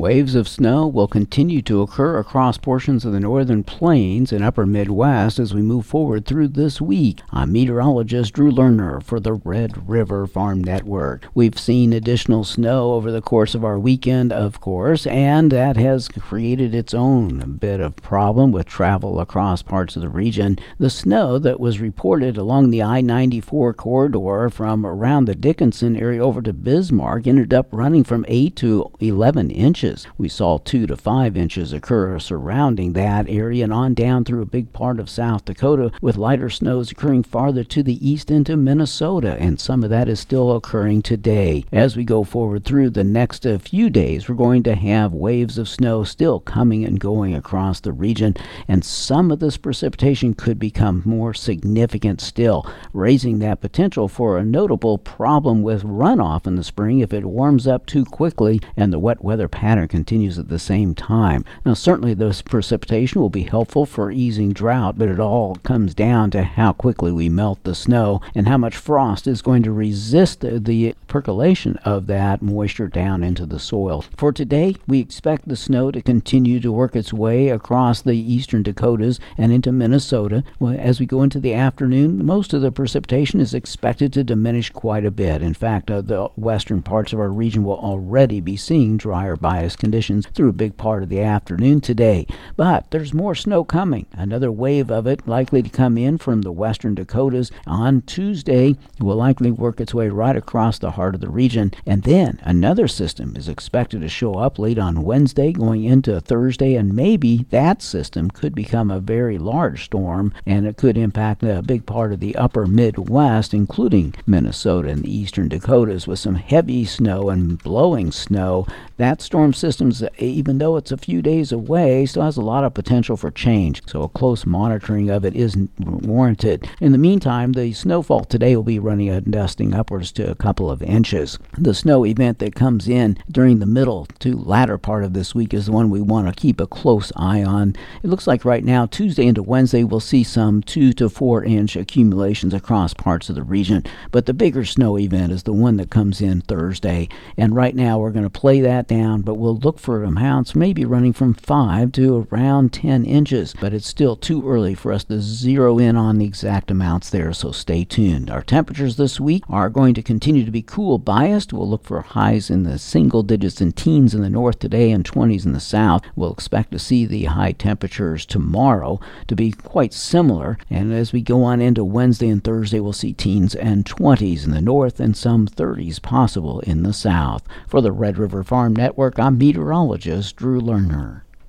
Waves of snow will continue to occur across portions of the northern plains and upper Midwest as we move forward through this week. I'm meteorologist Drew Lerner for the Red River Farm Network. We've seen additional snow over the course of our weekend, of course, and that has created its own bit of problem with travel across parts of the region. The snow that was reported along the I 94 corridor from around the Dickinson area over to Bismarck ended up running from 8 to 11 inches inches. We saw two to five inches occur surrounding that area and on down through a big part of South Dakota, with lighter snows occurring farther to the east into Minnesota, and some of that is still occurring today. As we go forward through the next uh, few days, we're going to have waves of snow still coming and going across the region, and some of this precipitation could become more significant still, raising that potential for a notable problem with runoff in the spring if it warms up too quickly and the wet weather pattern pattern continues at the same time. Now, certainly, this precipitation will be helpful for easing drought, but it all comes down to how quickly we melt the snow and how much frost is going to resist the, percolation of that moisture down into the soil. For today, we expect the snow to continue to work its way across the eastern Dakotas and into Minnesota. As we go into the afternoon, most of the precipitation is expected to diminish quite a bit. In fact, uh, the western parts of our region will already be seeing drier conditions through a big part of the afternoon today. But there's more snow coming. Another wave of it likely to come in from the western Dakotas on Tuesday will likely work its way right across the heart of the region. And then another system is expected to show up late on Wednesday going into Thursday, and maybe that system could become a very large storm and it could impact a big part of the upper Midwest, including Minnesota and the eastern Dakotas, with some heavy snow and blowing snow. That storm systems, uh, even though it's a few days away, still has a lot of potential for change. So a close monitoring of it is warranted. In the meantime, the snowfall today will be running a dusting upwards to a couple of inches. The snow event that comes in during the middle to latter part of this week is the one we want to keep a close eye on. It looks like right now, Tuesday into Wednesday, we'll see some two to four inch accumulations across parts of the region. But the bigger snow event is the one that comes in Thursday. And right now, we're going to play that down, but we'll look for amounts maybe running from 5 to around 10 inches, but it's still too early for us to zero in on the exact amounts there, so stay tuned. Our temperatures this week are going to continue to be cool biased. We'll look for highs in the single digits and teens in the north today and 20s in the south. We'll expect to see the high temperatures tomorrow to be quite similar, and as we go on into Wednesday and Thursday, we'll see teens and 20s in the north and some 30s possible in the south. For the Red River Farm Network, Meteorologist Drew Lerner.